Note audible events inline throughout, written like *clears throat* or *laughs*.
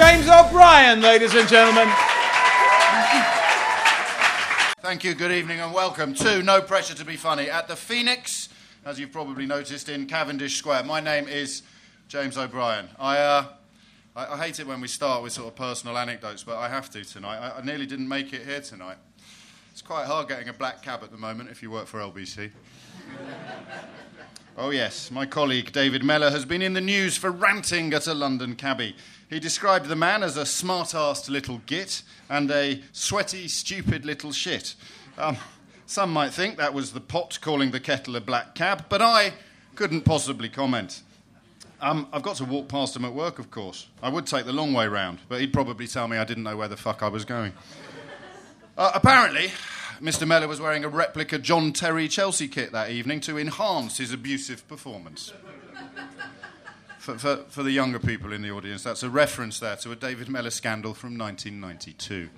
James O'Brien, ladies and gentlemen. Thank you, good evening, and welcome to No Pressure to Be Funny at the Phoenix, as you've probably noticed, in Cavendish Square. My name is James O'Brien. I, uh, I, I hate it when we start with sort of personal anecdotes, but I have to tonight. I, I nearly didn't make it here tonight. It's quite hard getting a black cab at the moment if you work for LBC. *laughs* Oh, yes, my colleague David Mellor has been in the news for ranting at a London cabbie. He described the man as a smart assed little git and a sweaty, stupid little shit. Um, some might think that was the pot calling the kettle a black cab, but I couldn't possibly comment. Um, I've got to walk past him at work, of course. I would take the long way round, but he'd probably tell me I didn't know where the fuck I was going. Uh, apparently, Mr. Mellor was wearing a replica John Terry Chelsea kit that evening to enhance his abusive performance. For, for, for, the younger people in the audience, that's a reference there to a David Mellor scandal from 1992.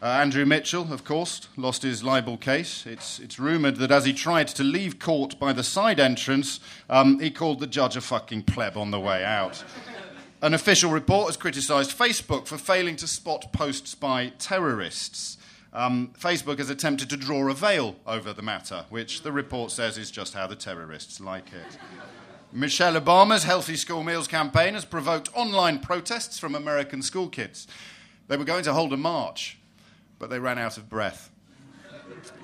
Uh, Andrew Mitchell, of course, lost his libel case. It's, it's rumoured that as he tried to leave court by the side entrance, um, he called the judge a fucking pleb on the way out. An official report has criticised Facebook for failing to spot posts by terrorists. Um, Facebook has attempted to draw a veil over the matter, which the report says is just how the terrorists like it. Michelle Obama's Healthy School Meals campaign has provoked online protests from American school kids. They were going to hold a march, but they ran out of breath.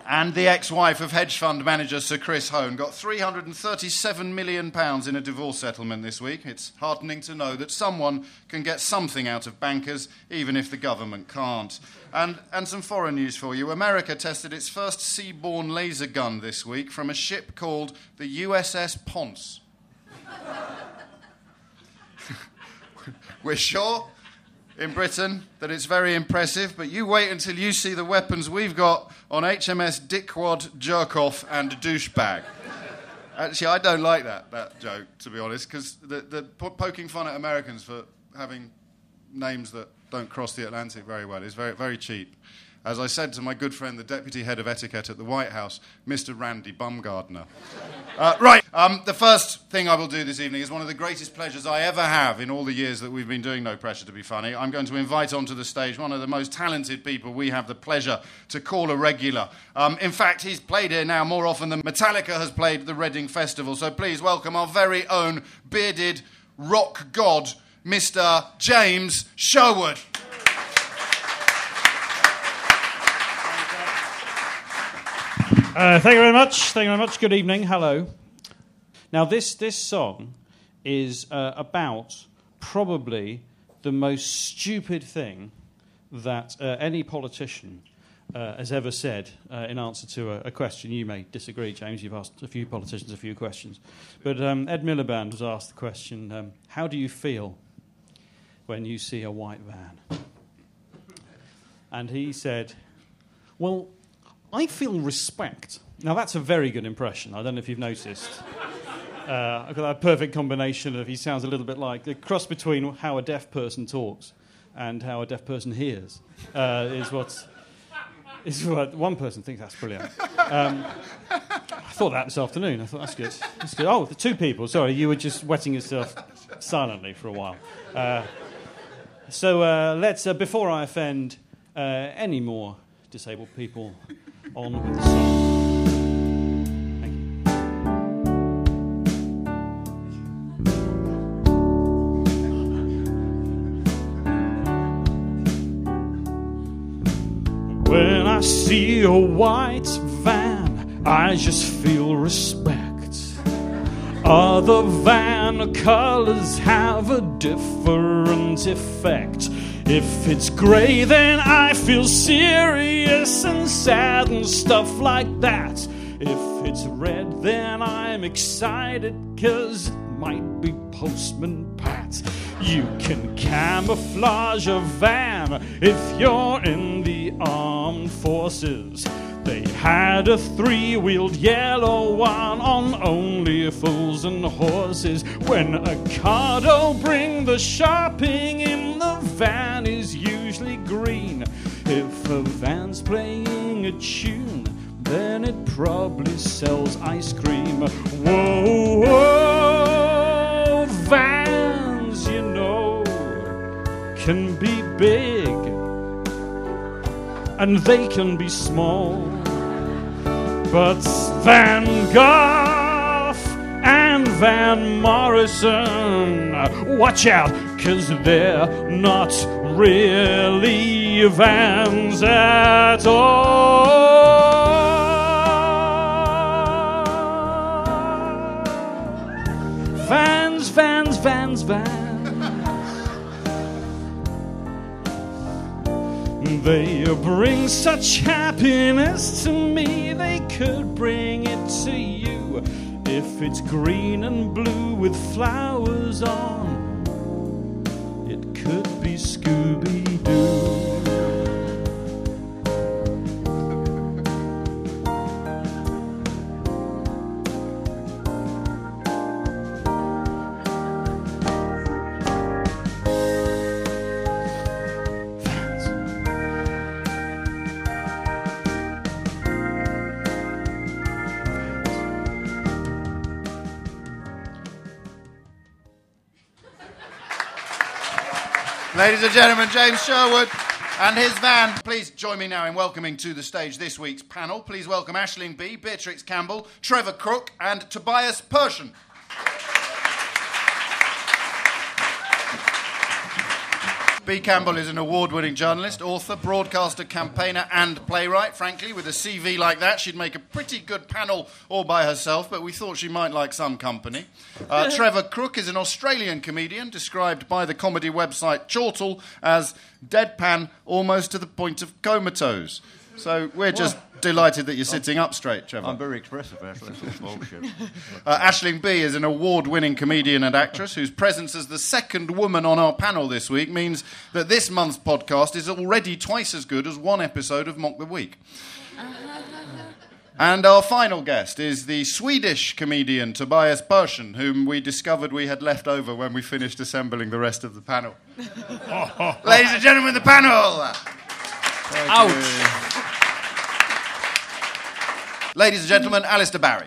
And the ex wife of hedge fund manager Sir Chris Hohn got £337 million in a divorce settlement this week. It's heartening to know that someone can get something out of bankers, even if the government can't. And, and some foreign news for you America tested its first seaborne laser gun this week from a ship called the USS Ponce. *laughs* We're sure in Britain that it's very impressive, but you wait until you see the weapons we've got on HMS Dickwad, Jerkoff, and Douchebag. Actually, I don't like that, that joke, to be honest, because the, the poking fun at Americans for having names that don't cross the Atlantic very well is very, very cheap. As I said to my good friend, the deputy head of etiquette at the White House, Mr. Randy Bumgardner. Uh, right, um, the first thing I will do this evening is one of the greatest pleasures I ever have in all the years that we've been doing No Pressure to Be Funny. I'm going to invite onto the stage one of the most talented people we have the pleasure to call a regular. Um, in fact, he's played here now more often than Metallica has played the Reading Festival. So please welcome our very own bearded rock god, Mr. James Sherwood. Uh, thank you very much. Thank you very much. Good evening. Hello. Now, this, this song is uh, about probably the most stupid thing that uh, any politician uh, has ever said uh, in answer to a, a, question. You may disagree, James. You've asked a few politicians a few questions. But um, Ed Miliband was asked the question um, How do you feel when you see a white van? And he said, Well, I feel respect. Now, that's a very good impression. I don't know if you've noticed. Uh, I've got that perfect combination of he sounds a little bit like the cross between how a deaf person talks and how a deaf person hears uh, is what is what one person thinks that's brilliant. Um, I thought that this afternoon. I thought that's good. That's good. Oh, the two people. Sorry, you were just wetting yourself silently for a while. Uh, so uh, let's, uh, before I offend uh, any more disabled people on with the song. When I see a white van, I just feel respect. Other van colors have a different effect. If it's grey, then I feel serious and sad and stuff like that. If it's red, then I'm excited, cause it might be Postman Pat. You can camouflage a van if you're in the armed forces. They had a three wheeled yellow one on only fools and horses. When a car'll bring the shopping in, the van is usually green. If a van's playing a tune, then it probably sells ice cream. Whoa, whoa, vans, you know can be big and they can be small. But Van Gogh and Van Morrison, watch out, cause they're not really vans at all. Vans, vans, vans, vans. They bring such happiness to me, they could bring it to you. If it's green and blue with flowers on, it could be Scooby Doo. Ladies and gentlemen, James Sherwood and his van. Please join me now in welcoming to the stage this week's panel. Please welcome Aisling Bea, Beatrix Campbell, Trevor Crook, and Tobias Persson. Bea Campbell is an award winning journalist, author, broadcaster, campaigner, and playwright. Frankly, with a CV like that, she'd make a pretty good panel all by herself, but we thought she might like some company. Uh, *laughs* Trevor Crook is an Australian comedian, described by the comedy website Chortle as deadpan almost to the point of comatose. So we're just delighted that you're sitting up straight, Trevor. I'm very expressive, actually. Bullshit. *laughs* Uh, Aisling Bea is an award winning comedian and actress whose presence as the second woman on our panel this week means that this month's podcast is already twice as good as one episode of Mock the Week. And our final guest is the Swedish comedian Tobias Persson, whom we discovered we had left over when we finished assembling the rest of the panel. *laughs* Ladies and gentlemen, the panel! Ouch! Ladies and gentlemen, Alistair Barrie.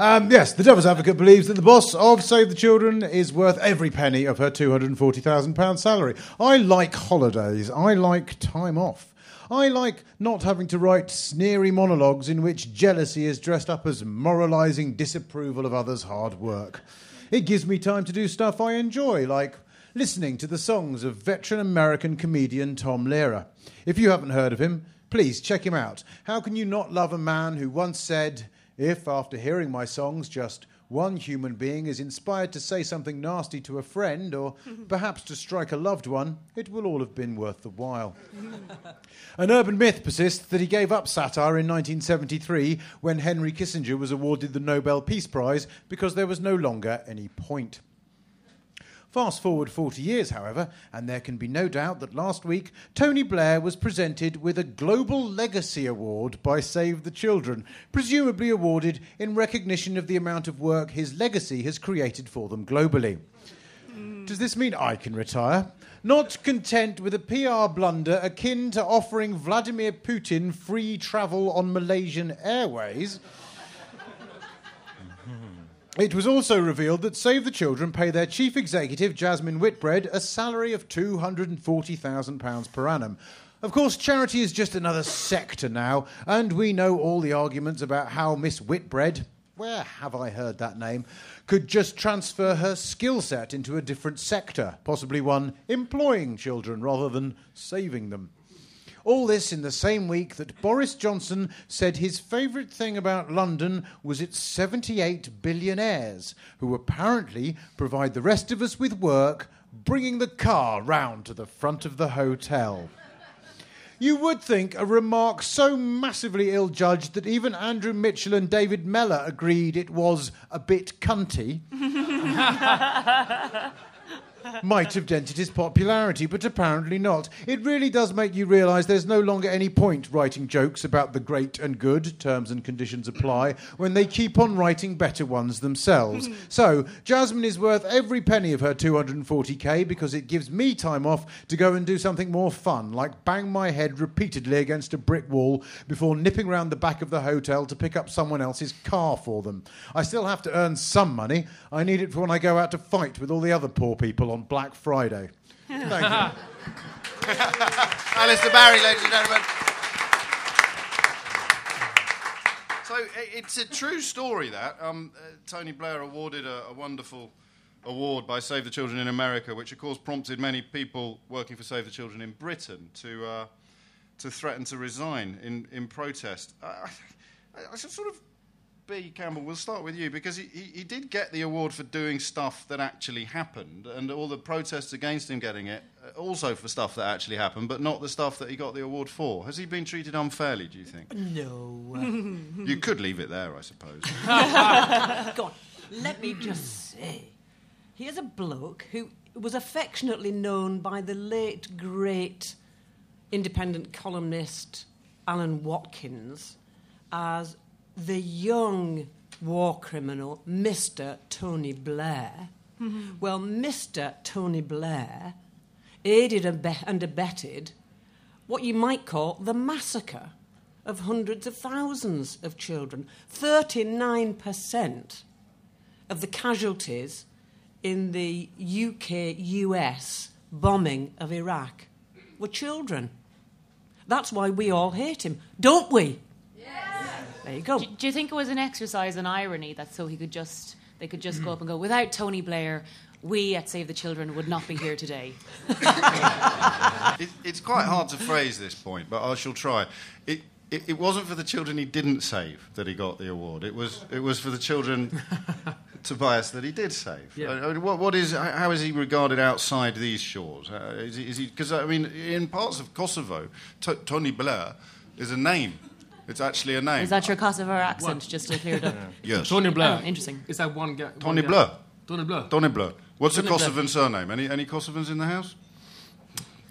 Um, yes, the Devil's Advocate believes that the boss of Save the Children is worth every penny of her £240,000 salary. I like holidays. I like time off. I like not having to write sneery monologues in which jealousy is dressed up as moralising disapproval of others' hard work. It gives me time to do stuff I enjoy, like listening to the songs of veteran American comedian Tom Lehrer. If you haven't heard of him, please check him out. How can you not love a man who once said, If, after hearing my songs, just one human being is inspired to say something nasty to a friend or *laughs* perhaps to strike a loved one, it will all have been worth the while. *laughs* An urban myth persists that he gave up satire in 1973 when Henry Kissinger was awarded the Nobel Peace Prize because there was no longer any point. Fast forward 40 years, however, and there can be no doubt that last week Tony Blair was presented with a Global Legacy Award by Save the Children, presumably awarded in recognition of the amount of work his legacy has created for them globally. Does this mean I can retire? Not content with a PR blunder akin to offering Vladimir Putin free travel on Malaysian Airways. It was also revealed that Save the Children pay their chief executive, Jasmine Whitbread, a salary of £240,000 per annum. Of course, charity is just another sector now, and we know all the arguments about how Miss Whitbread, where have I heard that name, could just transfer her skill set into a different sector, possibly one employing children rather than saving them. All this in the same week that Boris Johnson said his favourite thing about London was its 78 billionaires, who apparently provide the rest of us with work, bringing the car round to the front of the hotel. You would think a remark so massively ill judged that even Andrew Mitchell and David Mellor agreed it was a bit cunty *laughs* might have dented his popularity, but apparently not. It really does make you realise there's no longer any point writing jokes about the great and good, terms and conditions apply, when they keep on writing better ones themselves. Hmm. so, Jasmine is worth every penny of her 240k because it gives me time off to go and do something more fun, like bang my head repeatedly against a brick wall before nipping round the back of the hotel to pick up someone else's car for them. I still have to earn some money. I need it for when I go out to fight with all the other poor people on Black Friday. Thank you. *laughs* Alistair Barrie, ladies and gentlemen. So it's a true story that um, uh, Tony Blair awarded a, a wonderful award by Save the Children in America, which of course prompted many people working for Save the Children in Britain to uh, to threaten to resign in in protest. I, I, I sort of. Bea Campbell, we'll start with you because he, he, he did get the award for doing stuff that actually happened, and all the protests against him getting it uh, also for stuff that actually happened, but not the stuff that he got the award for. Has he been treated unfairly, do you think? No. *laughs* you could leave it there, I suppose. *laughs* God, let me just say, here's a bloke who was affectionately known by the late, great independent columnist Alan Watkins as the young war criminal Mr. Tony Blair. Mm-hmm. Well, Mr. Tony Blair aided and and abetted what you might call the massacre of hundreds of thousands of children. 39% of the casualties in the UK US bombing of Iraq were children. That's why we all hate him, don't we? Yes. There you go. Do, do you think it was an exercise in irony that so he could just they could just go up and go without Tony Blair, we at Save the Children would not be here today. *laughs* it, it's quite hard to phrase this point, but I shall try. It, it, it wasn't for the children he didn't save that he got the award. It was, it was for the children, *laughs* Tobias, that he did save. Yeah. I mean, what, what is, how how is he regarded outside these shores? Uh, is he, is he, because, I mean, in parts of Kosovo, T- Tony Blair is a name. It's actually a name. Is that your Kosovo accent, What? just to clear it up? *laughs* Yes. Tony Blair. Oh, interesting. Is that one guy? Tony? Blair. Tony Blair. Tony Blair. What's Tony a Blair. Kosovan surname? Any, any Kosovans in the house?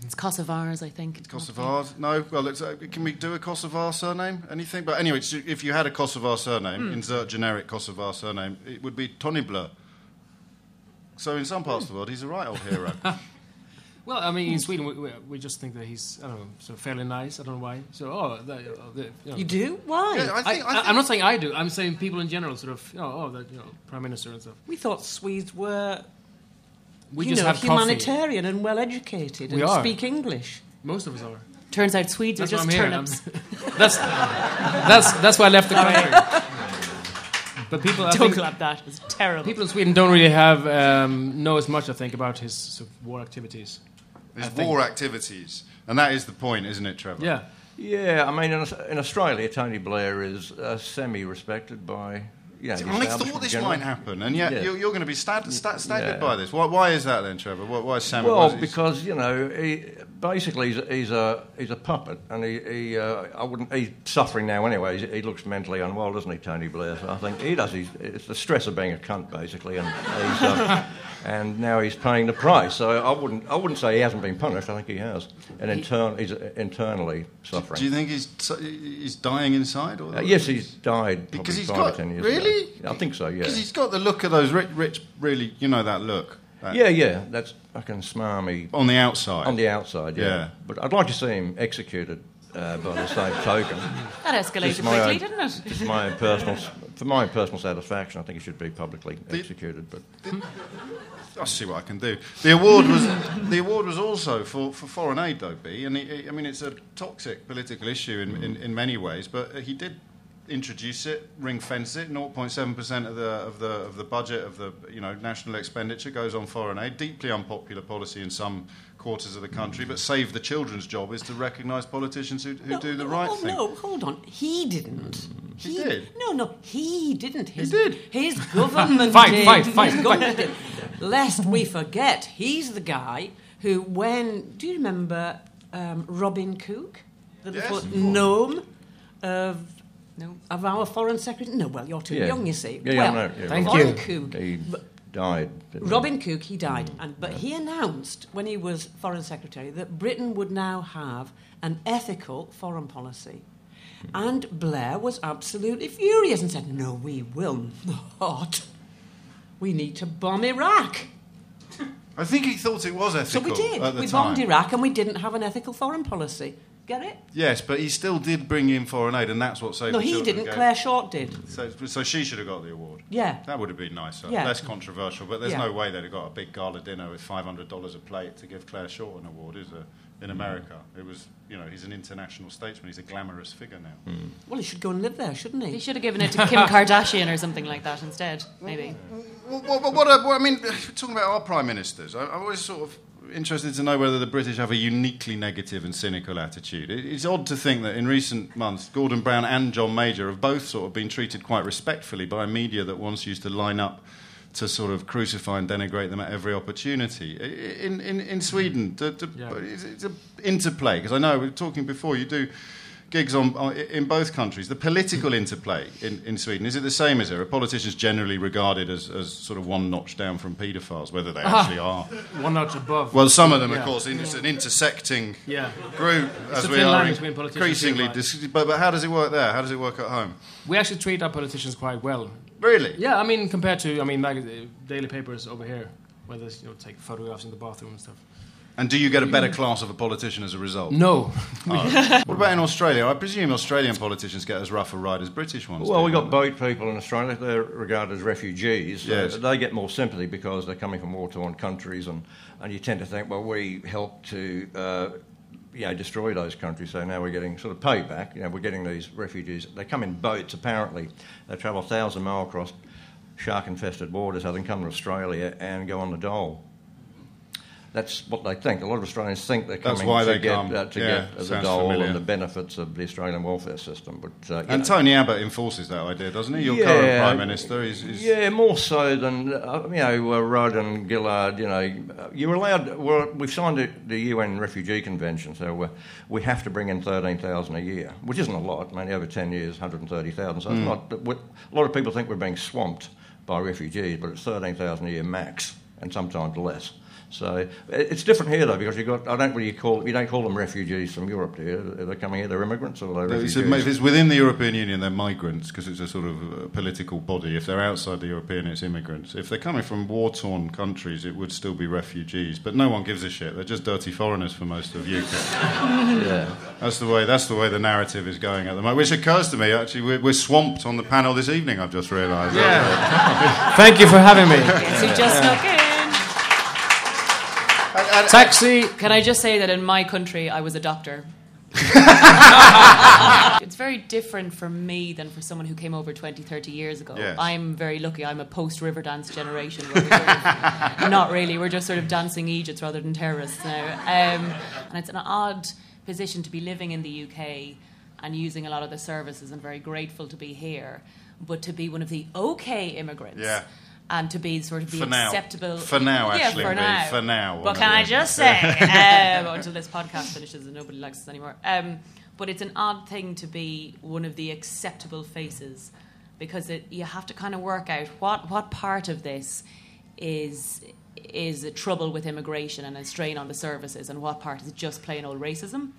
It's Kosovars, I think. It's Kosovars? No. Well, it's, uh, can we do a Kosovar surname? Anything? But anyway, so if you had a Kosovar surname, insert generic Kosovar surname, it would be Tony Blur. So in some parts of the world, he's a right old hero. *laughs* Well, I mean, in Sweden, we, we, we just think that he's, I don't know, sort of fairly nice. I don't know why. So, oh, the, uh, the, you, know. You do? Why? Yeah, I I, think, I think am not saying I do. I'm saying people in general, sort of, you know, oh, the you know, prime minister and stuff. We thought Swedes were We you just know, have coffee. humanitarian and well educated and are. speak English. Most of us are. Turns out Swedes are That's why just I'm here. Turnips. that's that's that's why I left the country. *laughs* But people, I Don't think, clap that. It's terrible. people in Sweden don't really have um, know as much. I think about his sort of war activities. His I think- war activities. And that is the point, isn't it, Trevor? Yeah. Yeah, I mean, in, in Australia, Tony Blair is uh, semi-respected by, know, I thought this generally. might happen, and yet Yeah. you're, you're going to be stag- sta- staggered Yeah. by this. Why, why is that then, Trevor? Why, why Sam? Well, because you know, he, basically he's, he's a he's a puppet, and he, he uh, I wouldn't he's suffering now anyway. He's, he looks mentally unwell, doesn't he, Tony Blair? So I think he does. He's, it's the stress of being a cunt, basically, and he's, uh, *laughs* and now he's paying the price. So I wouldn't I wouldn't say he hasn't been punished. I think he has, and intern, he's internally suffering. Do you think he's he's dying inside? Or Uh, yes, he's died probably Because he's five got- or ten years really? Ago. I think so. Yeah. Because he's got the look of those rich, rich, really, you know that look. That- Yeah, yeah. That's fucking smarmy On the outside. on the outside. Yeah. Yeah. But I'd like to see him executed uh, by the same token. *laughs* that escalated Just quickly, own- didn't it? Just my own personal, for my own personal satisfaction, I think he should be publicly executed. But I'll see what I can do. The award was the award was also for, for foreign aid, though. Bea. And he, I mean, it's a toxic political issue in, in, in many ways, but he did introduce it, ring fence it. 0.7 percent of the of the of the budget of the you know national expenditure goes on foreign aid. Deeply unpopular policy in some quarters of the country, but Save the Children's job is to recognise politicians who, who No, do the no, right oh, thing. No, hold on. He didn't. He did? No, no, he didn't. His, did. His *laughs* government Fight, did. fight, fight, His government did. Lest we forget, he's the guy who, when do you remember um, Robin Cook, the Yes, little gnome of No. of our foreign secretary? No, well, you're too Yeah. young, you see. Yeah, yeah, I well, know, yeah. Thank Robin you. Cook He- died. didn't he? Robin Cook, he died, mm. and, but he announced when he was Foreign Secretary that Britain would now have an ethical foreign policy. Hmm. And Blair was absolutely furious and said, No, we will not. We need to bomb Iraq. I think he thought it was ethical. So we did. at the We time. bombed Iraq and we didn't have an ethical foreign policy. Get it? Yes, but he still did bring in foreign aid, and that's what saved No, the he Children didn't. gave- Clare Short did. So, so she should have got the award. Yeah. That would have been nicer, Yeah. less controversial. But there's Yeah. no way they'd have got a big gala dinner with five hundred dollars a plate to give Clare Short an award, is there? In mm. America, it was. You know, he's an international statesman. He's a glamorous figure now. Mm. Well, he should go and live there, shouldn't He he? should have given it to *laughs* Kim Kardashian or something like that instead, maybe. What, what, what, what, I mean, *sighs* talking about our prime ministers, I, I'm always sort of interested to know whether the British have a uniquely negative and cynical attitude. It's odd to think that in recent months, Gordon Brown and John Major have both sort of been treated quite respectfully by a media that once used to line up to sort of crucify and denigrate them at every opportunity. In, in, in Sweden, to, to, Yeah. it's, it's an interplay, because I know we were talking before, you do gigs on, on in both countries. The political mm-hmm. interplay in, in Sweden is it the same as there? Are politicians generally regarded as, as sort of one notch down from paedophiles, whether they ah. actually are? One notch above. Well, some of them, of course, it's an intersecting yeah. group as a we thin are line between politicians increasingly. Dis- but, but how does it work there? How does it work at home? We actually treat our politicians quite well. Really? Yeah, I mean, compared to, I mean, mag- daily papers over here, where they you know, take photographs in the bathroom and stuff. And do you get a better class of a politician as a result? No. *laughs* What about in Australia? I presume Australian politicians get as rough a ride as British ones. Well, do, we've got boat people in Australia. They're regarded as refugees. Yes. Uh, they get more sympathy because they're coming from war-torn countries, and, and you tend to think, well, we helped to uh, you know, destroy those countries, so now we're getting sort of payback. You know, we're getting these refugees. They come in boats, apparently. They travel a thousand mile across shark-infested waters, they can come to Australia and go on the dole. That's what they think. A lot of Australians think they're coming to get uh, to Yeah, get the dole familiar. and the benefits of the Australian welfare system. But uh, And know. Tony Abbott enforces that idea, doesn't he? Your current Prime Minister is. is Yeah, more so than uh, you know uh, Rudd and Gillard. You know, you're allowed. Well, we've signed the, the UN Refugee Convention, so uh, we have to bring in thirteen thousand a year, which isn't a lot. I mean, over ten years, one hundred thirty thousand. So it's not. A lot of people think we're being swamped by refugees, but it's thirteen thousand a year max, and sometimes less. So it's different here though because you got I don't really call you don't call them refugees from Europe, do you? Are coming here? They're immigrants or they're It's refugees? a- if it's within the European Union, they're migrants because it's a sort of uh, political body. If they're outside the European, it's immigrants. If they're coming from war-torn countries, it would still be refugees. But no one gives a shit. They're just dirty foreigners for most of UKIP. *laughs* yeah. That's the way. That's the way the narrative is going at the moment. Which occurs to me actually, we're, we're swamped on the panel this evening. I've just realised. Yeah. *laughs* Thank you for having me. Guess who just snuck in? Taxi. Can I just say that in my country, I was a doctor? *laughs* it's very different for me than for someone who came over 20, 30 years ago. Yes. I'm very lucky. I'm a post Riverdance generation. Where sort of, *laughs* not really. We're just sort of dancing Egypt rather than terrorists now. Um, and it's an odd position to be living in the UK and using a lot of the services and very grateful to be here. But to be one of the okay immigrants. Yeah. And to be sort of the For now. acceptable. For now, yeah, actually, for now. for now, But can I just say, *laughs* um, until this podcast finishes and nobody likes us anymore. Um, but it's an odd thing to be one of the acceptable faces because it, you have to kind of work out what, what part of this is is a trouble with immigration and a strain on the services, and what part is just plain old racism.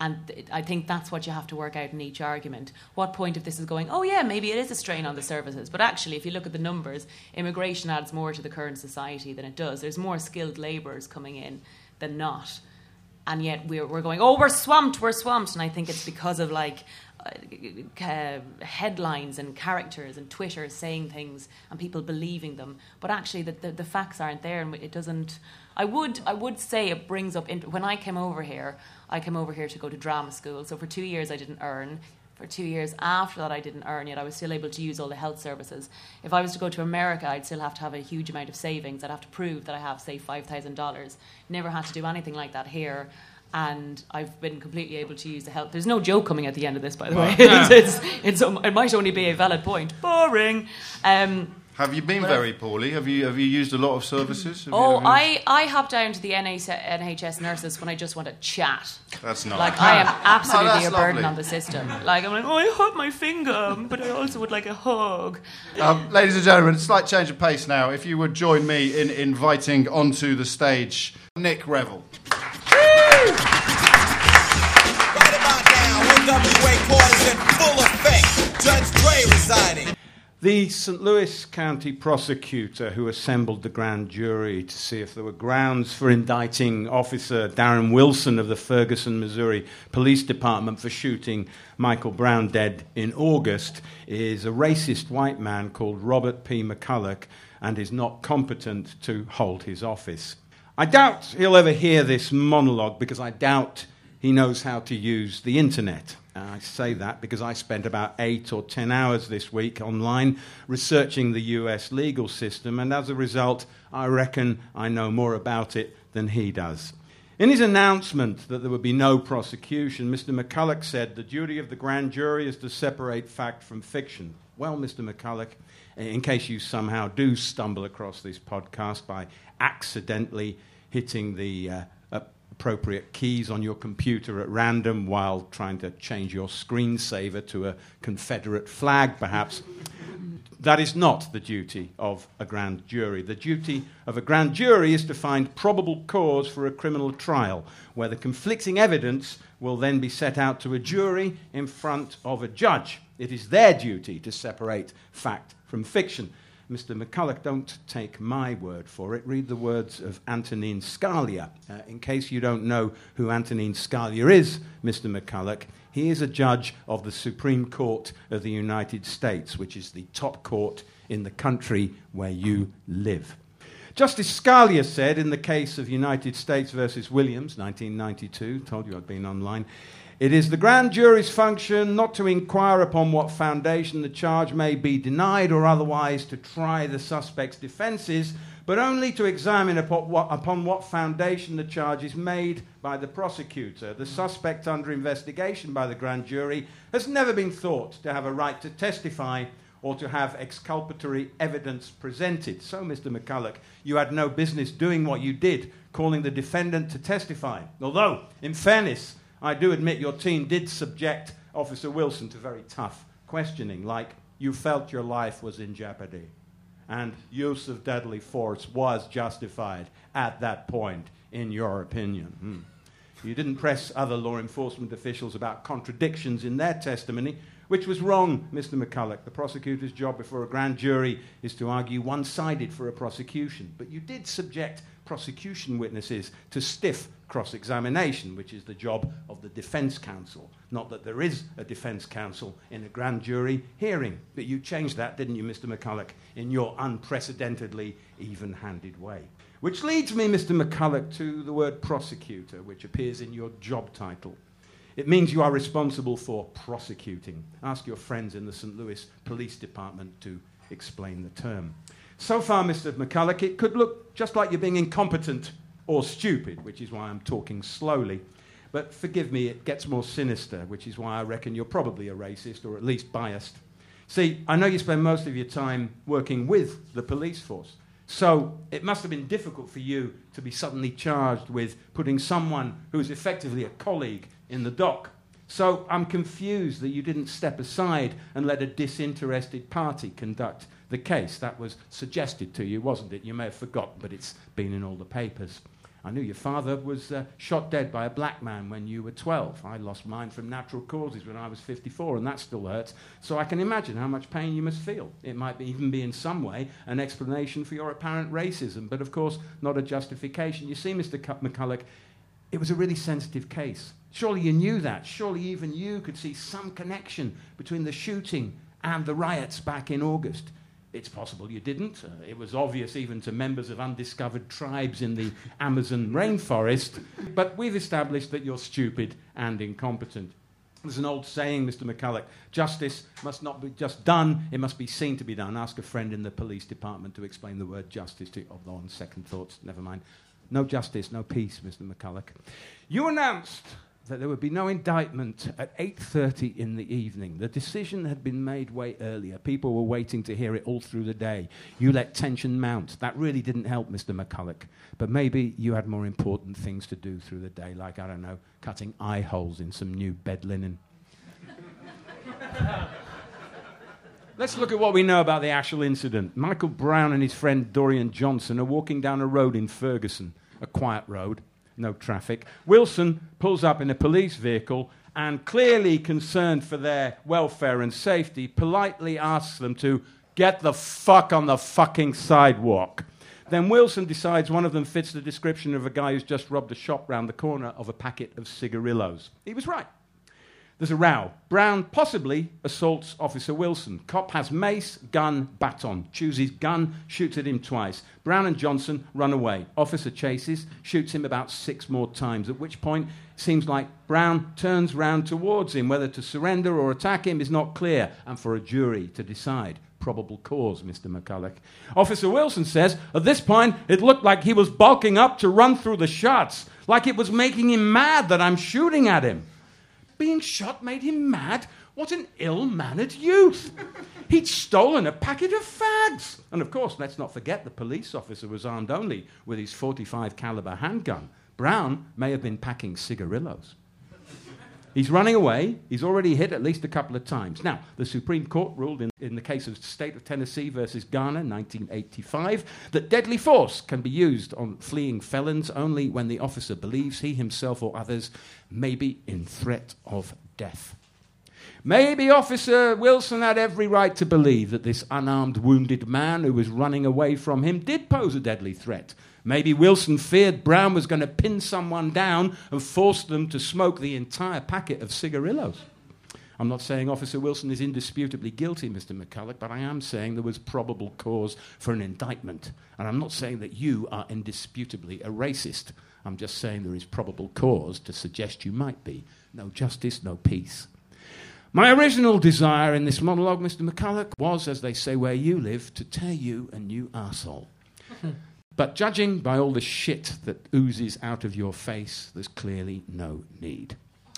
And th- I think that's what you have to work out in each argument. What point of this is going, oh, yeah, maybe it is a strain on the services. But actually, if you look at the numbers, immigration adds more to the current society than it does. There's more skilled labourers coming in than not. And yet we're, we're going, oh, we're swamped, we're swamped. And I think it's because of like uh, uh, headlines and characters and Twitter saying things and people believing them. But actually, the, the, the facts aren't there and it doesn't. I would, I would say it brings up. Int- when I came over here, I came over here to go to drama school. So for two years, I didn't earn. For two years after that, I didn't earn yet. I was still able to use all the health services. If I was to go to America, I'd still have to have a huge amount of savings. I'd have to prove that I have, say, $5,000. Never had to do anything like that here. And I've been completely able to use the health. There's no joke coming at the end of this, by the way. *laughs* it's, it's, it's, it might only be a valid point. Boring. Um, Have you been very poorly? Have you have you used a lot of services? Have Oh, you- I, I hop down to the NHS, nurses when I just want to chat. That's not. Like, I am *laughs* absolutely that's a burden lovely. on the system. Like, I'm like, oh, I hurt my finger, but I also would like a hug. Um, ladies and gentlemen, slight change of pace now. If you would join me in inviting onto the stage Nick Revell. The St. Louis County prosecutor who assembled the grand jury to see if there were grounds for indicting Officer Darren Wilson of the Ferguson, Missouri Police Department for shooting Michael Brown dead in August is a racist white man called Robert P. McCulloch and is not competent to hold his office. I doubt he'll ever hear this monologue because I doubt he knows how to use the internet. And I say that because I spent about eight or ten hours this week online researching the US legal system, and as a result, I reckon I know more about it than he does. In his announcement that there would be no prosecution, Mr. McCulloch said the duty of the grand jury is to separate fact from fiction. Well, Mr. McCulloch, in case you somehow do stumble across this podcast by accidentally hitting the uh, appropriate keys on your computer at random while trying to change your screensaver to a Confederate flag, perhaps. That is not the duty of a grand jury. The duty of a grand jury is to find probable cause for a criminal trial, where the conflicting evidence will then be set out to a jury in front of a judge. It is their duty to separate fact from fiction. Mr. McCulloch, don't take my word for it. Read the words of Antonin Scalia. Uh, in case you don't know who Antonin Scalia is, Mr. McCulloch, he is a judge of the Supreme Court of the United States, which is the top court in the country where you live. Justice Scalia said in the case of United States versus Williams, 1992, told you I'd been online, it is the grand jury's function not to inquire upon what foundation the charge may be denied or otherwise to try the suspect's defences, but only to examine upon what, upon what foundation the charge is made by the prosecutor. The suspect under investigation by the grand jury has never been thought to have a right to testify or to have exculpatory evidence presented. So, Mr. McCulloch, you had no business doing what you did, calling the defendant to testify. Although, in fairness, I do admit your team did subject Officer Wilson to very tough questioning, like you felt your life was in jeopardy and use of deadly force was justified at that point, in your opinion. Hmm. You didn't press other law enforcement officials about contradictions in their testimony, which was wrong, Mr. McCulloch. The prosecutor's job before a grand jury is to argue one sided for a prosecution. But you did subject prosecution witnesses to stiff cross examination, which is the job of the defense counsel. Not that there is a defense counsel in a grand jury hearing. But you changed that, didn't you, Mr. McCulloch, in your unprecedentedly even handed way. Which leads me, Mr. McCulloch, to the word prosecutor, which appears in your job title. It means you are responsible for prosecuting. Ask your friends in the St. Louis Police Department to explain the term. So far, Mr. McCulloch, it could look just like you're being incompetent or stupid, which is why I'm talking slowly. But forgive me, it gets more sinister, which is why I reckon you're probably a racist or at least biased. See, I know you spend most of your time working with the police force. So it must have been difficult for you to be suddenly charged with putting someone who's effectively a colleague in the dock. So I'm confused that you didn't step aside and let a disinterested party conduct the case. That was suggested to you, wasn't it? You may have forgotten, but it's been in all the papers. I knew your father was uh, shot dead by a black man when you were 12. I lost mine from natural causes when I was 54, and that still hurts. So I can imagine how much pain you must feel. It might be, even be in some way an explanation for your apparent racism, but of course not a justification. You see, Mr. McCulloch, it was a really sensitive case. Surely you knew that. Surely even you could see some connection between the shooting and the riots back in August. It's possible you didn't. Uh, it was obvious even to members of undiscovered tribes in the *laughs* Amazon rainforest. But we've established that you're stupid and incompetent. There's an old saying, Mr. McCulloch justice must not be just done, it must be seen to be done. Ask a friend in the police department to explain the word justice to you. Although, on second thoughts, never mind. No justice, no peace, Mr. McCulloch. You announced that there would be no indictment at 8:30 in the evening. The decision had been made way earlier. People were waiting to hear it all through the day. You let tension mount. That really didn't help, Mr. McCulloch. But maybe you had more important things to do through the day, like I don't know, cutting eye holes in some new bed linen. *laughs* Let's look at what we know about the actual incident. Michael Brown and his friend Dorian Johnson are walking down a road in Ferguson, a quiet road, no traffic. Wilson pulls up in a police vehicle and, clearly concerned for their welfare and safety, politely asks them to get the fuck on the fucking sidewalk. Then Wilson decides one of them fits the description of a guy who's just robbed a shop round the corner of a packet of cigarillos. He was right. There's a row. Brown possibly assaults Officer Wilson. Cop has mace, gun, baton. Chooses gun, shoots at him twice. Brown and Johnson run away. Officer chases, shoots him about six more times, at which point it seems like Brown turns round towards him. Whether to surrender or attack him is not clear, and for a jury to decide. Probable cause, Mr. McCulloch. Officer Wilson says, at this point, it looked like he was bulking up to run through the shots, like it was making him mad that I'm shooting at him. Being shot made him mad? What an ill mannered youth! He'd stolen a packet of fags. And of course, let's not forget the police officer was armed only with his 45 caliber handgun. Brown may have been packing cigarillos. He's running away. He's already hit at least a couple of times. Now, the Supreme Court ruled in, in the case of State of Tennessee versus Garner, 1985, that deadly force can be used on fleeing felons only when the officer believes he himself or others may be in threat of death. Maybe Officer Wilson had every right to believe that this unarmed, wounded man who was running away from him did pose a deadly threat. Maybe Wilson feared Brown was going to pin someone down and force them to smoke the entire packet of cigarillos. I'm not saying Officer Wilson is indisputably guilty, Mr. McCulloch, but I am saying there was probable cause for an indictment. And I'm not saying that you are indisputably a racist. I'm just saying there is probable cause to suggest you might be. No justice, no peace. My original desire in this monologue, Mr. McCulloch, was, as they say where you live, to tear you a new arsehole. But judging by all the shit that oozes out of your face, there's clearly no need.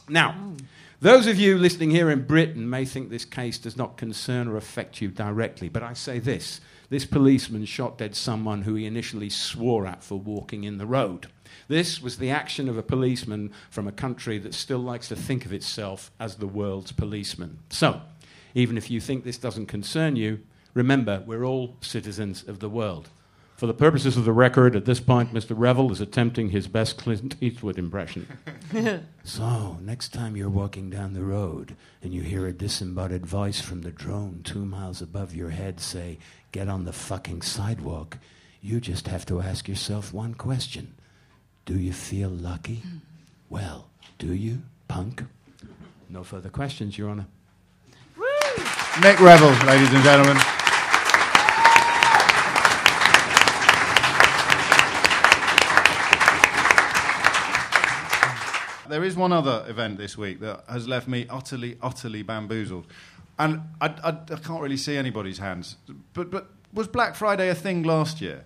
Now, those of you listening here in Britain may think this case does not concern or affect you directly, but I say this this policeman shot dead someone who he initially swore at for walking in the road. This was the action of a policeman from a country that still likes to think of itself as the world's policeman. So, even if you think this doesn't concern you, remember we're all citizens of the world. For the purposes of the record, at this point, Mr. Revell is attempting his best Clint Eastwood impression. *laughs* so, next time you're walking down the road and you hear a disembodied voice from the drone two miles above your head say, Get on the fucking sidewalk, you just have to ask yourself one question Do you feel lucky? Mm. Well, do you, punk? No further questions, Your Honor. Nick Revell, ladies and gentlemen. There is one other event this week that has left me utterly, utterly bamboozled. And I, I, I can't really see anybody's hands. But, but was Black Friday a thing last year?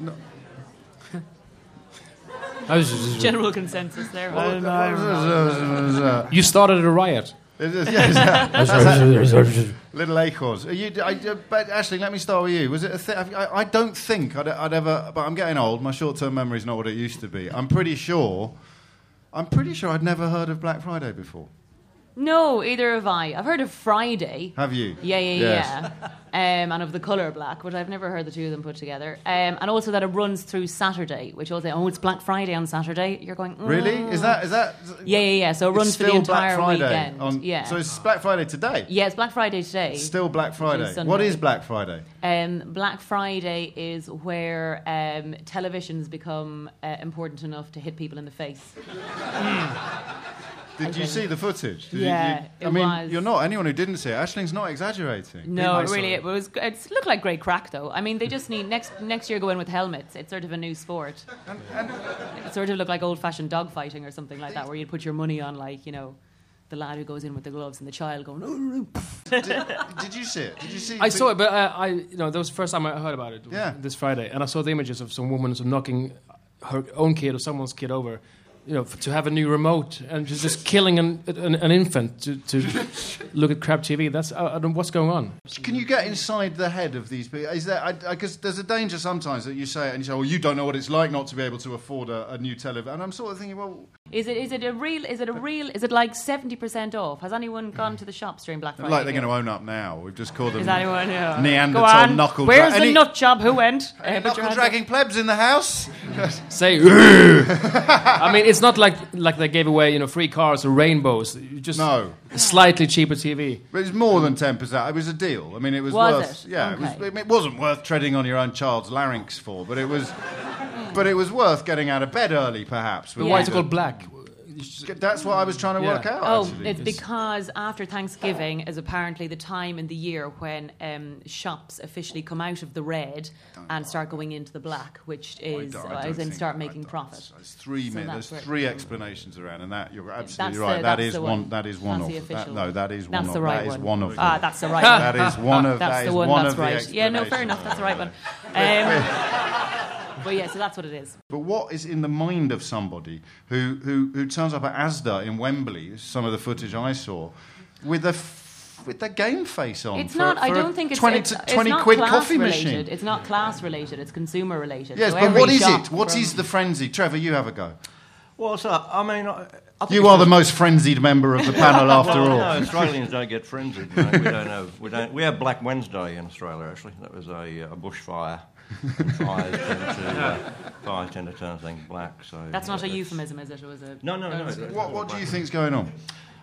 No. *laughs* I General consensus there. you started a riot. It *laughs* is, yes. *laughs* Little acorns. Are you, I, but Ashley, let me start with you. Was it a thi- I, I don't think I'd, I'd ever. But I'm getting old. My short-term memory is not what it used to be. I'm pretty sure. I'm pretty sure I'd never heard of Black Friday before. No, either have I. I've heard of Friday. Have you? Yeah, yeah, Yes. yeah. Um, and of the colour black, but I've never heard the two of them put together. Um, and also that it runs through Saturday, which also, oh, it's Black Friday on Saturday. You're going, mm. Really? Is that is that? Yeah, yeah, yeah. So it runs for the entire weekend. on- yeah. So it's Black Friday today. yeah, it's Black Friday today. Still Black Friday. Sunday. What is Black Friday? Um, Black Friday is where um, televisions become uh, important enough to hit people in the face. *laughs* Did you Okay. see the footage? Did Yeah, you- it I mean, was. you're not anyone who didn't see it. Aisling's not exaggerating. No, it really, it was. It looked like great crack, though. I mean, they just need next next year go in with helmets. It's sort of a new sport. It sort of looked like old-fashioned dog fighting or something like that, where you'd put your money on, like you know, the lad who goes in with the gloves and the child going. Oh, Did you see it? Did you see? I saw it, but uh, I, you know, that was the first time I heard about it. Yeah. This Friday, and I saw the images of some woman sort of knocking her own kid or someone's kid over, you know, f- to have a new remote and just, just killing an, an, an infant to, to *laughs* look at crap TV. That's I, I don't, what's going on. Can you get inside the head of these people? Is there? Because there's a danger sometimes that you say it and you say, "Well, you don't know what it's like not to be able to afford a, a new television." And I'm sort of thinking, well, Is it is it a real is it a real is it like seventy percent off? Has anyone gone to the shops during Black Friday? like they're going to own up now. We've just called them Is anyone yeah. Neanderthal Go on. knuckle. Where's dra- the any, nut job? Who went? Uh, any put your knuckle dragging plebs in the house? *laughs* Say, I mean, it's not like like they gave away you know free cars or rainbows. You just No. slightly cheaper TV. But it's more than ten percent. It was a deal. I mean, it was, Was worth. it? Yeah, Okay. it, was, it wasn't worth treading on your own child's larynx for, but it was. but it was worth getting out of bed early, perhaps. But with why is it called black? That's what I was trying to Yeah. work out. Oh, actually, it's 'cause- because after Thanksgiving is apparently the time in the year when um, shops officially come out of the red and start going into the black, which is don't- I uh, as in start making don't- profit. There's three. So there's three explanations around, and that you're absolutely That's right. the- that's one. one. That is one That's of. the that, no, one. that is one That's of. the right that is one. one of. Ah, that's the right one. That is one of. *laughs* That's that the one. one That's the right. Yeah, no, fair enough. That's the right one. *laughs* But yeah, so that's what it is. But what is in the mind of somebody who, who, who turns up at ASDA in Wembley, some of the footage I saw, with a f- with their game face on? It's for- not. I for a don't think it's 20, it's, to it's 20 not quid class coffee related. machine. It's not class related. It's consumer related. Yes, So but what is it? What is from- the frenzy? Trevor, you have a go. Well, so, I mean, I, I You are the most frenzied member of the *laughs* panel after well, all. No, Australians don't get frenzied. You know, we don't *laughs* have. We don't. We have Black Wednesday in Australia. Actually, that was a, a bushfire. And fires tend to *laughs* uh, fires tend to turn things black. So That's not a euphemism, is it? It was a No, no, no. it's- it's What, what do black. you think's going on?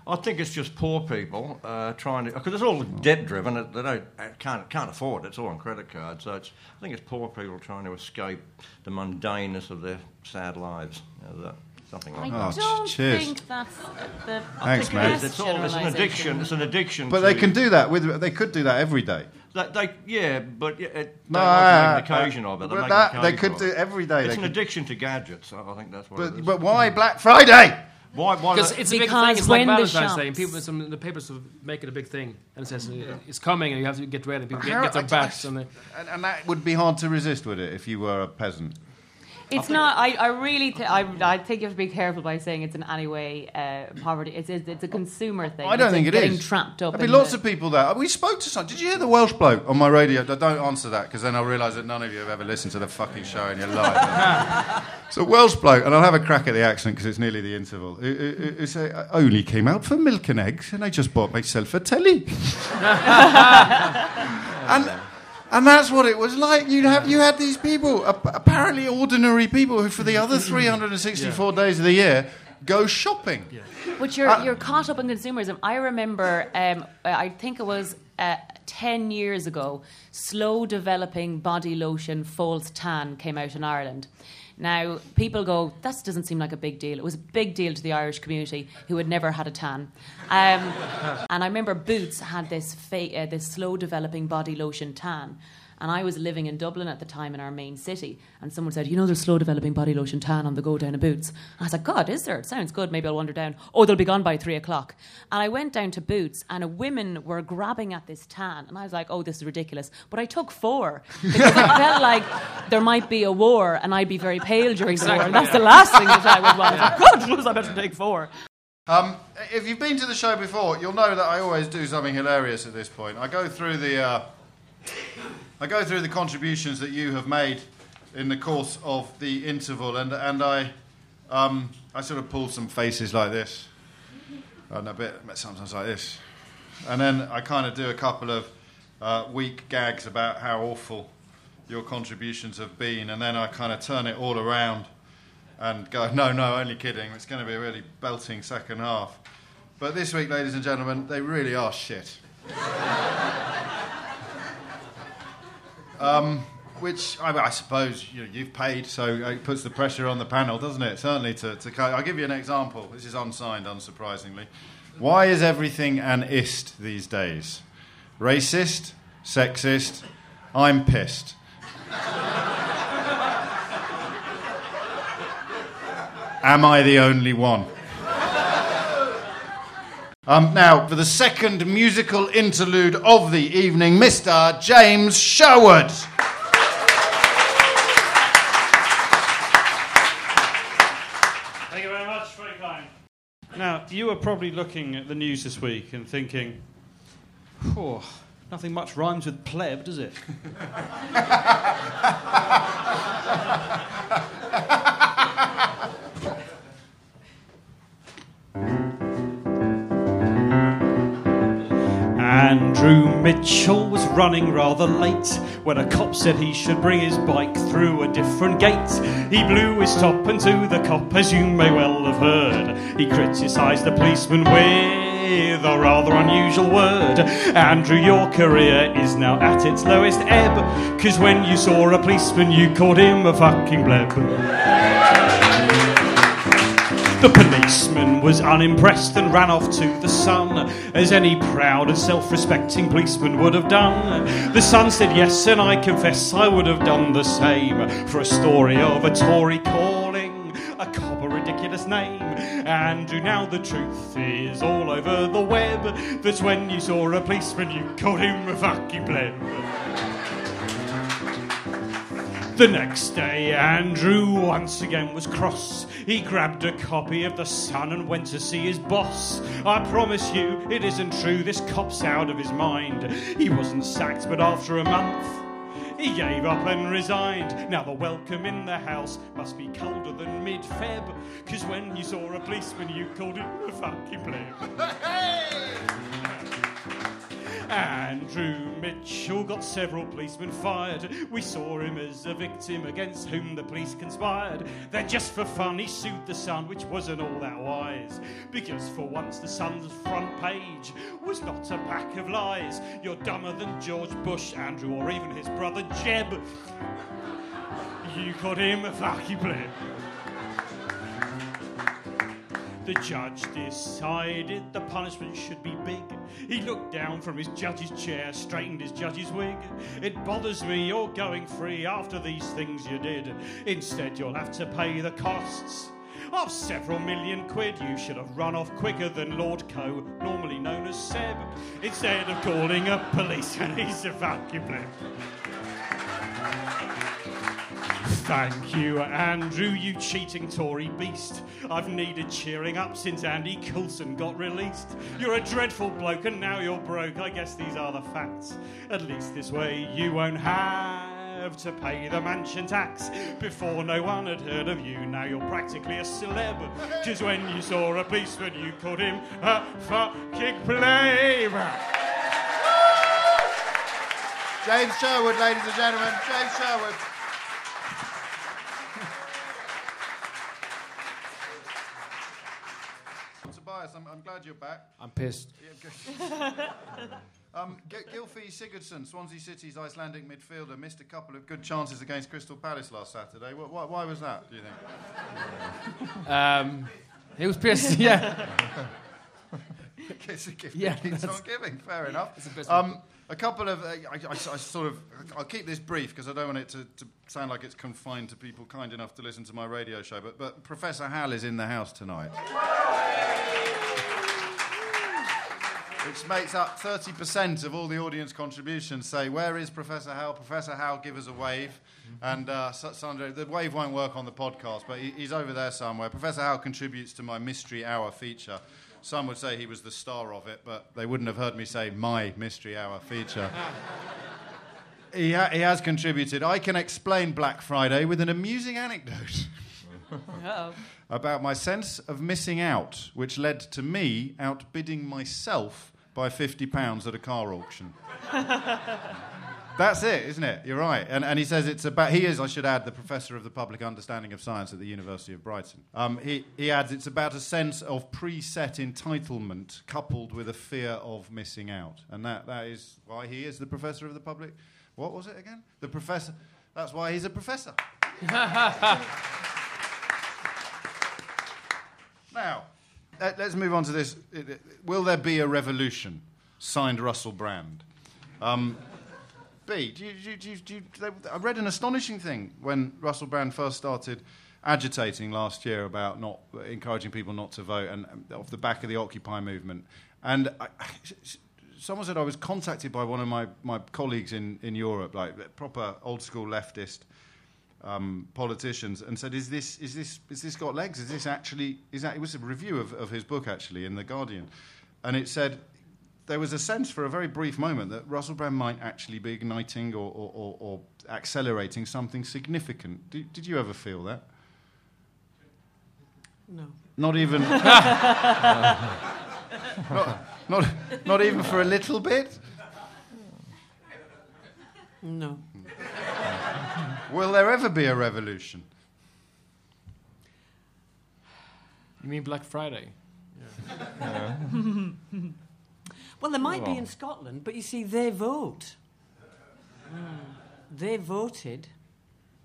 I think it's just poor people uh, trying to because it's all debt driven. They don't uh, can't can't afford it. It's all on credit cards. So it's, I think it's poor people trying to escape the mundaneness of their sad lives. You know, that, something like I Oh, that. don't ch- cheers. think that's the Thanks, the mate. best It's, all, it's an addiction. It's an addiction. But to, they can do that with. They could do that every day. They, they, yeah, but yeah, it, No, they like make an occasion I- of it. but They make that- they could do it. every day, It's an could- addiction to gadgets. I I think that's what But, is. but why Black Friday? why? Why? Because it's a big thing. It's when like the Valentine's Day, and shops- people, some, the papers make it a big thing, and it says uh, it's coming, and you have to get ready. People How- get, get their I- I- bats, and And, and that would be hard to resist, would it, if you were a peasant? It's not. I, I really. Th- I, I think you have to be careful by saying it's in any way uh, poverty. It's, it's it's a consumer thing. I don't It's think it getting is. trapped up. There'll be in lots the- of people there. We spoke to some. Did you hear the Welsh bloke on my radio? Don't answer that because then I'll realise that none of you have ever listened to the fucking show in your life. *laughs* it's a Welsh bloke, and I'll have a crack at the accent because it's nearly the interval. Who, who, who- who say, I only came out for milk and eggs, and I just bought myself a telly. *laughs* and and that's what it was like. You have you had these people, apparently ordinary people, who for the other 364 days of the year go shopping. But you're Uh, you're caught up in consumerism. I remember, um, I think it was uh, ten years ago, slow developing body lotion false tan came out in Ireland. Now people go, that doesn't seem like a big deal. It was a big deal to the Irish community who had never had a tan. Um, *laughs* and I remember Boots had this fa- uh, this slow developing body lotion tan. And I was living in Dublin at the time in our main city. And someone said, You know, there's slow developing body lotion tan on the go down to Boots. And I was like, God, is there? It sounds good. Maybe I'll wander down. Oh, they'll be gone by three o'clock. And I went down to Boots, and a women were grabbing at this tan. And I was like, Oh, this is ridiculous. But I took four because I felt like there might be a war and I'd be very pale during the war. And that's the last thing that I would want. I was like, God, I better take four. Um, if you've been to the show before, you'll know that I always do something hilarious at this point. I go through the, uh, I go through the contributions that you have made in the course of the interval, and and I, um, I sort of pull some faces like this, and a bit sometimes like this, and then I kind of do a couple of uh, weak gags about how awful your contributions have been, and then I kind of turn it all around and go, no, no, only kidding. It's going to be a really belting second half. But this week, ladies and gentlemen, they really are shit. um, which I, I suppose you know, you've paid, so it puts the pressure on the panel, doesn't it? Certainly to, to. I'll give you an example. This is unsigned, unsurprisingly. Why is everything an ist these days? Racist, sexist. I'm pissed. Am I the only one? Um, now, for the second musical interlude of the evening, Mr. James Sherwood. Thank you very much. Very kind. Now, you are probably looking at the news this week and thinking, oh, nothing much rhymes with pleb, does it? Andrew Mitchell was running rather late when a cop said he should bring his bike through a different gate. He blew his top and to the cop, as you may well have heard, he criticised the policeman with a rather unusual word. Andrew, your career is now at its lowest ebb, cause when you saw a policeman, you called him a fucking bleb. The policeman was unimpressed and ran off to the Sun, as any proud and self respecting policeman would have done. The Sun said yes, and I confess I would have done the same for a story of a Tory calling a cop a ridiculous name. Andrew, now the truth is all over the web that when you saw a policeman, you called him a fucking pleb. The next day, Andrew once again was cross. He grabbed a copy of The Sun and went to see his boss. I promise you, it isn't true, this cop's out of his mind. He wasn't sacked, but after a month, he gave up and resigned. Now the welcome in the house must be colder than mid Feb. Cause when you saw a policeman, you called him a fucking pleb. Andrew Mitchell got several policemen fired. We saw him as a victim against whom the police conspired. Then, just for fun, he sued the Sun, which wasn't all that wise. Because for once, the Sun's front page was not a pack of lies. You're dumber than George Bush, Andrew, or even his brother Jeb. You called him a fucking pleb. The judge decided the punishment should be big. He looked down from his judge's chair, straightened his judge's wig. It bothers me you're going free after these things you did. Instead, you'll have to pay the costs of several million quid. You should have run off quicker than Lord Coe, normally known as Seb, instead of calling a policeman. He's a pleb. Thank you, Andrew, you cheating Tory beast. I've needed cheering up since Andy Coulson got released. You're a dreadful bloke and now you're broke. I guess these are the facts. At least this way you won't have to pay the mansion tax. Before no one had heard of you, now you're practically a celeb. Cause when you saw a policeman, you called him a fucking plebe. James Sherwood, ladies and gentlemen. James Sherwood. Tobias, I'm, I'm glad you're back. I'm pissed. *laughs* Um, G- Gylfi Sigurdsson, Swansea City's Icelandic midfielder, missed a couple of good chances against Crystal Palace last Saturday. Wh- why, why was that, do you think? *laughs* Um, he was pissed. *laughs* Yeah. it's a gift Yeah, keeps that's- on giving. Fair enough. It's the best Um, a couple of, uh, I, I- I sort of, I'll keep this brief because I don't want it to, to sound like it's confined to people kind enough to listen to my radio show. But, but Professor Hal is in the house tonight. Which makes up 30% of all the audience contributions. Say, where is Professor Hal? Professor Hal, give us a wave. And uh, Sandra, the wave won't work on the podcast, but he, he's over there somewhere. Professor Hal contributes to my Mystery Hour feature. Some would say he was the star of it, but they wouldn't have heard me say my Mystery Hour feature. he, ha- he has contributed. I can explain Black Friday with an amusing anecdote about my sense of missing out, which led to me outbidding myself by £50 at a car auction. *laughs* That's it, isn't it? You're right. And, and he says it's about, he is, I should add, the professor of the public understanding of science at the University of Brighton. Um, he, he adds it's about a sense of preset entitlement coupled with a fear of missing out. And that, that is why he is the professor of the public. What was it again? The professor. That's why he's a professor. *laughs* Now, let- let's move on to this. Will there be a revolution? Signed Russell Brand. Um, Bea, do you, do you, do you, I read an astonishing thing when Russell Brand first started agitating last year about not encouraging people not to vote and um, off the back of the Occupy movement. And I, someone said I was contacted by one of my, my colleagues in, in Europe, like proper old school leftist um, politicians and said, "Is this is this is this got legs? Is this actually is that?" It was a review of, of his book actually in the Guardian, and it said there was a sense for a very brief moment that Russell Brand might actually be igniting or, or, or, or accelerating something significant. Did, did you ever feel that? No. Not even. *laughs* not, not, not even for a little bit? No. Will there ever be a revolution? You mean Black Friday? *laughs* *laughs* Well, there might be in Scotland, but you see, they vote. Hmm. They voted.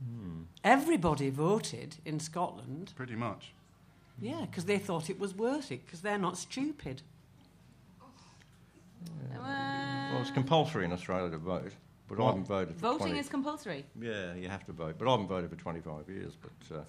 Hmm. Everybody voted in Scotland. Pretty much. Yeah, because they thought it was worth it, because they're not stupid. Well, it's compulsory in Australia to vote, but I haven't voted for Voting 20 is compulsory. Yeah, you have to vote, but I haven't voted for 25 years. But uh,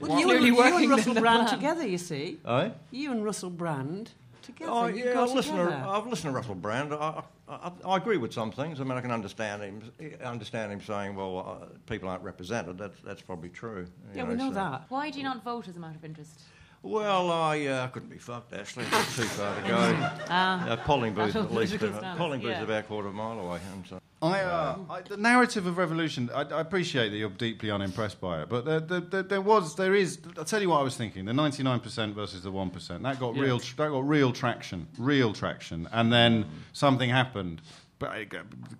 Well, you, and, you working and Russell in the Brand plan. together, you see. oh, You and Russell Brand together. oh you yeah, I've listened, to. I've listened to Russell Brand. I, I, I, I agree with some things. I mean, I can understand him. Understand him saying, "Well, uh, people aren't represented." That's that's probably true. you Yeah, we know so- that. Why do you not vote as a matter of interest? Well, I uh, couldn't be fucked, actually. It's too far to go. *laughs* Ah, Uh, polling booth *laughs* at least. Uh, polling booth yeah. about a quarter of a mile away. And so. I, uh, I, the narrative of revolution. I, I appreciate that you're deeply unimpressed by it, but there, there, there, there was, there is. I'll tell you what I was thinking: the 99% versus the 1%. That got Yeah. real. That got real traction. Real traction, and then something happened.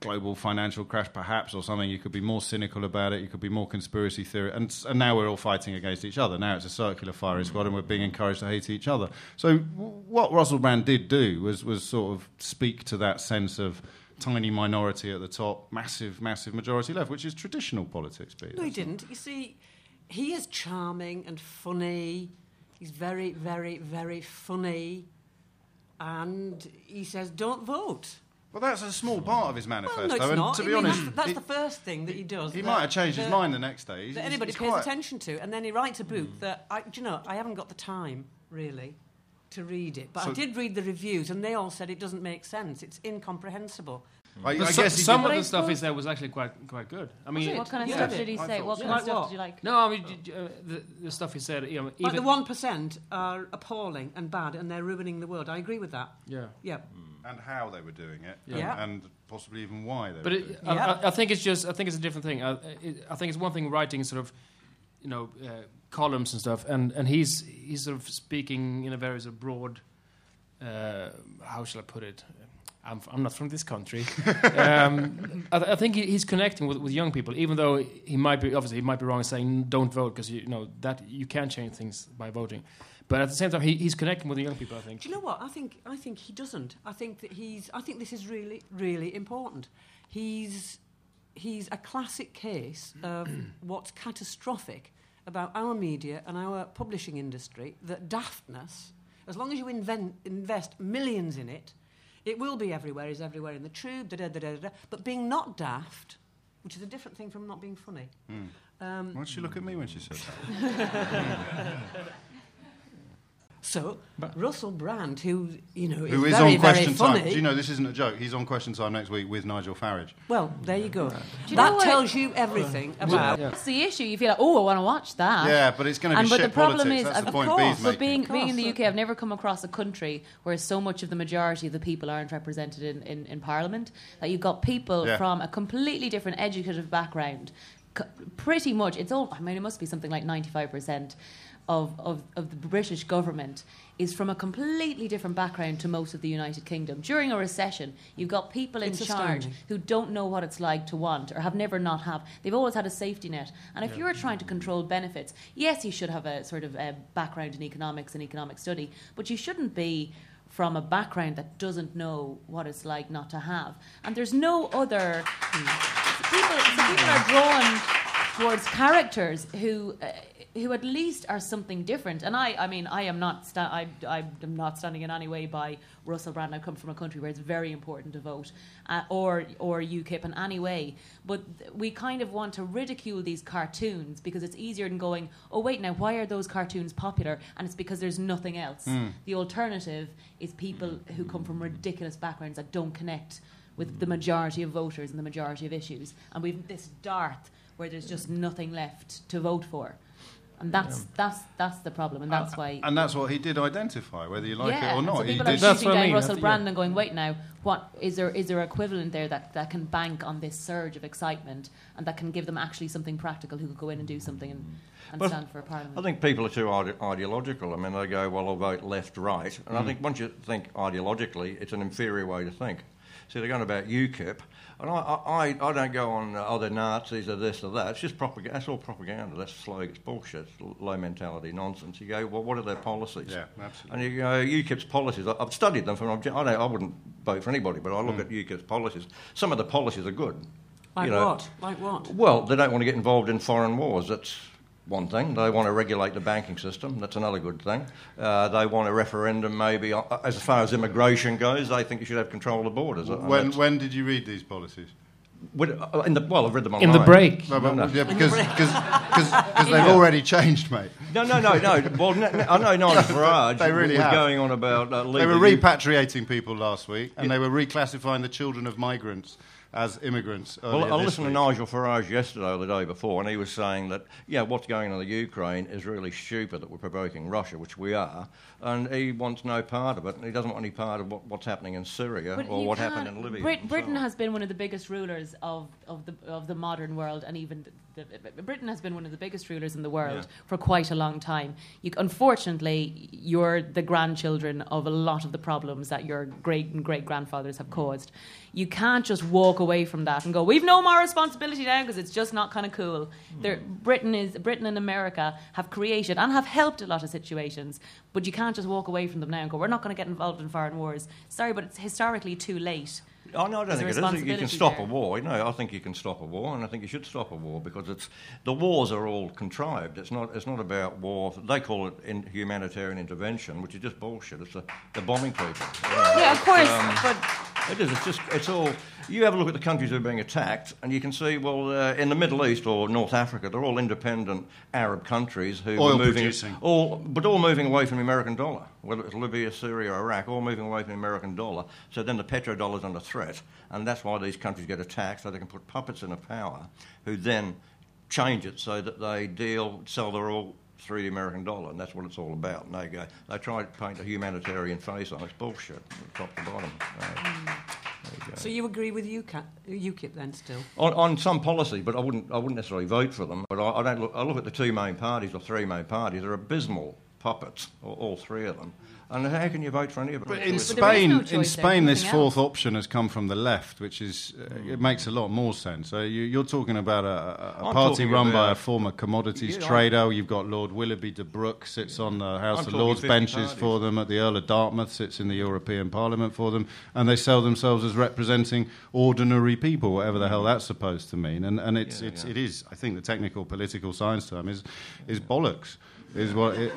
Global financial crash, perhaps, or something. You could be more cynical about it. You could be more conspiracy theory, and, and now we're all fighting against each other. Now it's a circular firing squad, and we're being encouraged to hate each other. So w- what Russell Brand did do was was sort of speak to that sense of tiny minority at the top, massive, massive majority left, which is traditional politics. Pete. No, he didn't. You see, he is charming and funny. He's very, very, very funny. And he says, don't vote. Well, that's a small part of his Well, manifesto. no, it's and not. to I be mean, honest, that's, that's he, the first thing that he does. he that- might have changed his mind the next day. He's- That anybody he's pays quite- attention to. And then he writes a book that, I, do you know, I haven't got the time, really, to read it. But So- I did read the reviews, and they all said it doesn't make sense. It's incomprehensible. I, I But so- guess some of the stuff he suppose- said was actually quite quite good. I mean, what kind of Yeah. stuff did he I say? thought What so. kind of Like stuff what? did you like? no, I mean d- d- uh, the, the stuff he said. You know, Like even the 1% are appalling and bad, and they're ruining the world. I agree with that. yeah. Yeah. and how they were doing it, Yeah. and, and possibly even why they But were it. I, Yeah. I, I think it's just I think it's a different thing. I, it, I think it's one thing writing sort of, you know, uh, columns and stuff, and, and he's he's sort of speaking in a very sort of broad. Uh, how shall I put it? I'm, f- I'm not from this country. *laughs* um, I, th- I think he, he's connecting with, with young people, even though he might be obviously he might be wrong in saying don't vote because you, know that you can change things by voting. But at the same time, he, he's connecting with the young people. I think. Do you know what? I think I think he doesn't. I think that he's. I think this is really really important. He's he's a classic case of *clears throat* what's catastrophic about our media and our publishing industry. That daftness, as long as you invent, invest millions in it, it will be everywhere. Is everywhere in the tube. Da, da, da, da, da. But being not daft, which is a different thing from not being funny. Um, Why did she look at me when she said that? *laughs* so Russell Brand, who you know Who is is very on Question very funny. Time? Do you know this isn't a joke? He's on Question Time next week with Nigel Farage. Well, there you go. you that what- tells you everything about. That's the issue. You feel like, oh, I want to watch that. Yeah, but it's going to be and but shit the problem politics. is, That's of the point course, Bea's But being, Of being in the. UK, I've never come across a country where so much of the majority of the people aren't represented in, in, in Parliament. That you've got people Yeah. from a completely different educative background. C- pretty much, it's all. I mean, it must be something like ninety-five percent of, of of the British government is from a completely different background to most of the United Kingdom. During a recession, you've got people in It's charge astounding. who don't know what it's like to want or have never not have. They've always had a safety net. And if you're trying to control benefits, yes, you should have a sort of a background in economics and economic study, but you shouldn't be from a background that doesn't know what it's like not to have. And there's no other people. So people are drawn towards characters who. Uh, who at least are something different, and I, I mean, I am not, sta- I, I am not standing in any way by Russell Brand. I come from a country where it's very important to vote, uh, or or UKIP in any way. But we kind of want to ridicule these cartoons because it's easier than going, oh wait, now why are those cartoons popular? And it's because there's nothing else. The alternative is people who come from ridiculous backgrounds that don't connect with the majority of voters and the majority of issues. And we've this dearth where there's just nothing left to vote for. And that's that's that's the problem, and that's why. And that's what he did identify, whether you like yeah, it or not. So he people did. are shooting what I down mean, Russell Brand and going, wait now, what is there? Is there an equivalent there that, that can bank on this surge of excitement and that can give them actually something practical who could go in and do something and, and stand for a parliament? I think people are too ide- ideological. I mean, they go, well, I'll vote left, right. And Mm. I think once you think ideologically, it's an inferior way to think. So they're going about UKIP. And I, I, I- I don't go on, uh, oh, they're Nazis or this or that. It's just propaganda. That's all propaganda. That's slow. It's bullshit. It's low mentality nonsense. You go, well, what are their policies? Yeah, absolutely. And you go, UKIP's policies, I- I've studied them from an obje- I, don't, I wouldn't vote for anybody, but I Mm. look at UKIP's policies. Some of the policies are good. Like You know, what? Like what? well, they don't want to get involved in foreign wars. That's one thing. They want to regulate the banking system. That's another good thing. Uh, they want a referendum, maybe uh, as far as immigration goes. They think you should have control of the borders. When, when did you read these policies? Uh, in the, well, I've read them online. In the break. No, but, no. Yeah, because because because they've already changed, mate. No, no, no, no. Well, n- n- I know Nigel *laughs* Farage They really was have. going on about uh, They were repatriating people last week, and they were reclassifying the children of migrants as immigrants. Well, I listened to. Nigel Farage yesterday or the day before, and he was saying that, yeah, what's going on in the Ukraine is really stupid that we're provoking Russia, which we are, and he wants no part of it, and he doesn't want any part of what, what's happening in Syria But or what happened in Libya. Brit- and so Britain has been one of the biggest rulers of, of, the, of the modern world, and even the, the, Britain has been one of the biggest rulers in the world Yeah. for quite a long time. You, unfortunately, you're the grandchildren of a lot of the problems that your great and great grandfathers have caused. You can't just walk away from that and go, "We've no more responsibility now," because it's just not kind of cool. Hmm. There, Britain is Britain and America have created and have helped a lot of situations, but you can't just walk away from them now and go, "We're not going to get involved in foreign wars." Sorry, but it's historically too late. Oh, no, I don't There's think it is. You can stop there. a war. No, I think you can stop a war, and I think you should stop a war because it's the wars are all contrived. It's not. It's not about war. They call it in humanitarian intervention, which is just bullshit. It's the, bombing people. you know. Yeah, of course, Um, but It is. It's just. It's all. You have a look at the countries that are being attacked, and you can see. Well, uh, in the Middle East or North Africa, they're all independent Arab countries who Oil are moving, producing. all, but all moving away from the American dollar. Whether it's Libya, Syria, Iraq, all moving away from the American dollar. So then the petrodollar is under threat, and that's why these countries get attacked. So they can put puppets in a power, who then change it so that they deal, sell their oil through the American dollar, and that's what it's all about. And they go, they try to paint a humanitarian face on it. It's bullshit, top to bottom. Uh, you. So you agree with UKIP, UKIP then still? On, on some policy, but I wouldn't, I wouldn't necessarily vote for them. But I, I don't look, I look at the two main parties or three main parties. They're abysmal puppets, all, all three of them. And how can you vote for any of them? But in But Spain, no in Spain, this fourth else. option has come from the left, which is uh, it makes a lot more sense. So you, you're talking about a, a, a I'm party talking run by a former commodities Yeah, I- trader. You've got Lord Willoughby de Brooke sits on the House I'm of Lords benches parties. for them. At the Earl of Dartmouth sits in the European Parliament for them, and they sell themselves as representing ordinary people, whatever the hell that's supposed to mean. And and it's Yeah, it's yeah. it is. I think the technical political science term is is bollocks. Is what. It,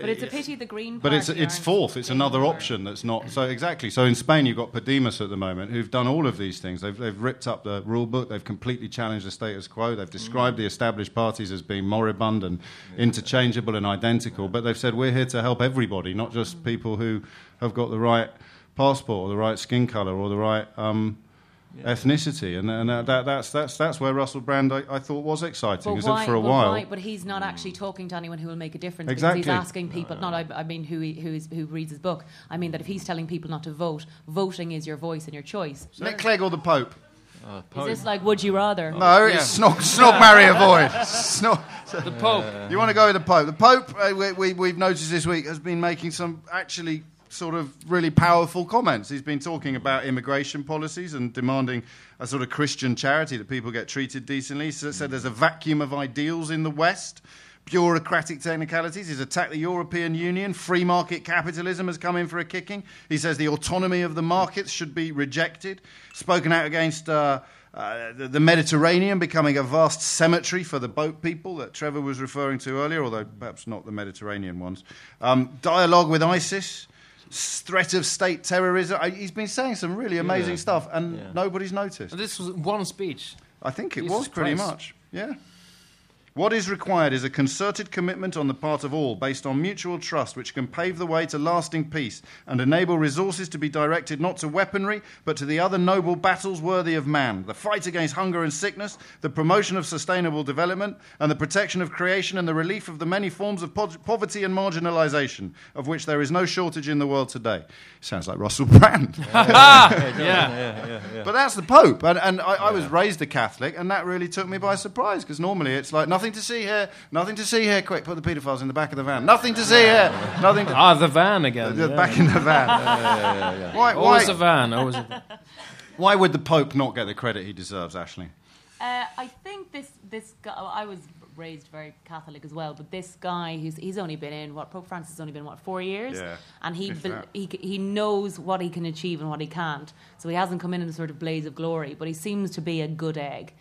but it's a pity the Green Party but it's it's fourth. It's another option that's not so exactly. So in Spain, you've got Podemos at the moment, who've done all of these things. They've they've ripped up the rule book. They've completely challenged the status quo. They've described the established parties as being moribund and interchangeable and identical. But they've said we're here to help everybody, not just people who have got the right passport or the right skin color or the right. Um, Ethnicity, and, and that, that, that's, that's, that's where Russell Brand I, I thought was exciting. But Is why, it for a but while? why- but he's not actually talking to anyone who will make a difference. Exactly. Because he's asking people. Not, I, I mean, who he, who, is, who reads his book. I mean that if he's telling people not to vote, voting is your voice and your choice. Nick Clegg or the Pope? Is this like Would you rather? No, it's snog, snog, marry, avoid. *laughs* Snog, The Pope. You want to go with the Pope? The Pope, uh, we, we, we've noticed this week, has been making some actually sort of really powerful comments. He's been talking about immigration policies and demanding a sort of Christian charity that people get treated decently. He said there's a vacuum of ideals in the West. Bureaucratic technicalities. He's attacked the European Union. Free market capitalism has come in for a kicking. He says the autonomy of the markets should be rejected. Spoken out against uh, uh, the, the Mediterranean becoming a vast cemetery for the boat people that Trevor was referring to earlier, although perhaps not the Mediterranean ones. Um, dialogue with ISIS, threat of state terrorism. I, he's been saying some really amazing Yeah. stuff, and Yeah. nobody's noticed. And this was one speech. I think it Jesus was pretty Christ. much. Yeah. What is required is a concerted commitment on the part of all, based on mutual trust, which can pave the way to lasting peace and enable resources to be directed not to weaponry, but to the other noble battles worthy of man the fight against hunger and sickness, the promotion of sustainable development, and the protection of creation and the relief of the many forms of po- poverty and marginalisation, of which there is no shortage in the world today. Sounds like Russell Brand. *laughs* yeah. But that's the Pope. And, and I, I was raised a Catholic, and that really took me by surprise because normally it's like, nothing to see here, nothing to see here, quick, put the paedophiles in the back of the van. Nothing to see here, nothing to. Ah, the van again. Yeah, yeah. Back in the van. Why, Always why, a van. Always a *laughs* why would the Pope not get the credit he deserves, Aisling? Uh, I think this this guy. I was raised very Catholic as well, but this guy, who's he's only been in what Pope Francis has only been what four years, Yeah, and he if bel- that. he he knows what he can achieve and what he can't. So he hasn't come in in a sort of blaze of glory, but he seems to be a good egg,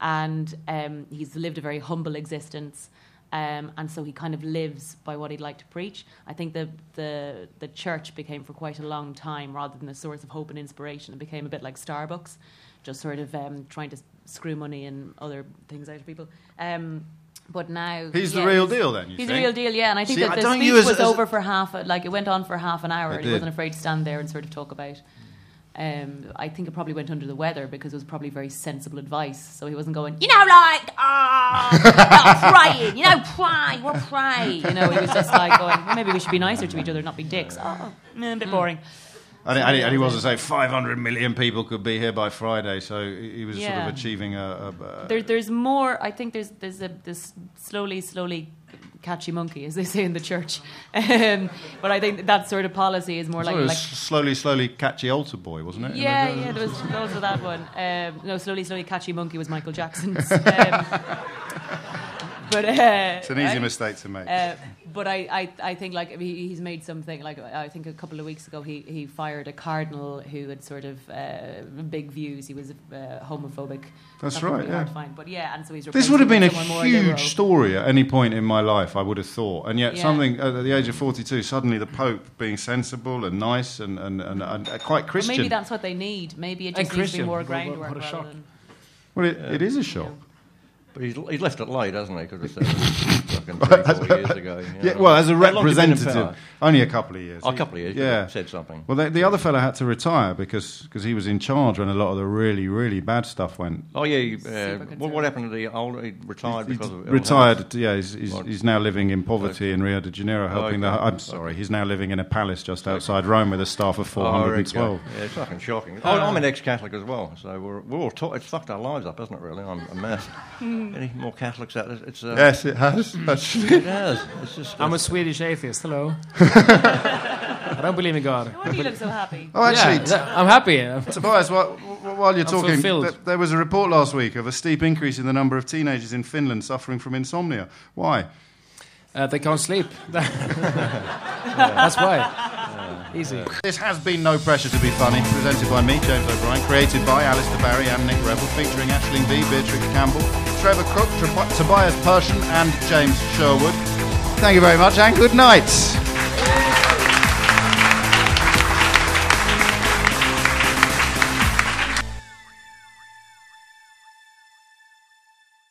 and um, he's lived a very humble existence. Um, and so he kind of lives by what he'd like to preach. I think the, the the church became for quite a long time, rather than a source of hope and inspiration, it became a bit like Starbucks, just sort of um, trying to screw money and other things out of people. Um, but now He's the real he's- deal then, you he's think? the real deal, yeah. And I think See, that the speech was as- over for half, a, like it went on for half an hour, and he wasn't afraid to stand there and sort of talk about. Um, I think it probably went under the weather because it was probably very sensible advice. So he wasn't going, you know, like, ah, not praying, you know, pray, we're praying. You know, he was just like going, well, maybe we should be nicer to each other, not be dicks. Oh, eh, a bit boring. And, he- and, he, and he was to say 500 million people could be here by Friday, so he he was sort of achieving a. a, a There, there's more. I think there's there's a this slowly, slowly catchy monkey, as they say in the church. Um, but I think that sort of policy is more like like slowly, slowly catchy altar boy, wasn't it? Yeah, yeah, there was also that one. Um, no, slowly, slowly, catchy monkey was Michael Jackson's. *laughs* Um, but uh, It's an easy I- mistake to make. Uh, but I, I, I think like he, he's made something like I think a couple of weeks ago he, he fired a cardinal who had sort of uh, big views. He was uh, homophobic. That's That right, yeah. to find. But yeah, and so he's This would have been a replacing someone more liberal. huge story at any point in my life, I would have thought. And yet, Yeah. something at the age of 42, suddenly the Pope being sensible and nice and, and, and, and quite But Christian. maybe that's what they need. Maybe it just needs to be Christian. more What- groundwork what a shock. than. well, it, it is a shock. But he's, he's left it late, hasn't he? Could have said fucking three, four *laughs* years ago. you Yeah, well, as a How long has he been in representative, only a couple of years. Oh, a couple of years. but Yeah. Said something. Well, the, the other fellow had to retire because cause he was in charge when a lot of the really, really bad stuff went. Oh yeah. Uh, what, what happened to the old? He retired He's because of retired. health? Yeah, he's, he's, he's now living in poverty in Rio de Janeiro, helping okay. the. I'm sorry, he's now living in a palace just outside Rome with a staff of Oh, there 412. go. Yeah, it's fucking shocking. Oh, I'm an ex-Catholic as well, so we're, we're all taught. It's fucked our lives up, hasn't it? Really, I'm a mess. *laughs* Any more Catholics out there? It's uh, Yes, it has. Actually. *laughs* it has. It's just. I'm a Swedish atheist. Hello. *laughs* I don't believe in God. Why do you look so happy? Oh, actually, yeah, I'm happy. *laughs* Tobias, while, while you're I'm talking, th- there was a report last week of a steep increase in the number of teenagers in Finland suffering from insomnia. Why? Uh, they can't sleep. *laughs* *laughs* That's why. Easy. This has been No Pressure to Be Funny, presented by me, James O'Brien, created by Alistair Barrie and Nick Revell, featuring Aisling Bea, Beatrix Campbell, Trevor Crook, Tob- Tobias Persson, and James Sherwood. Thank you very much, and good night.